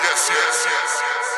Yes, yes, yes, yes.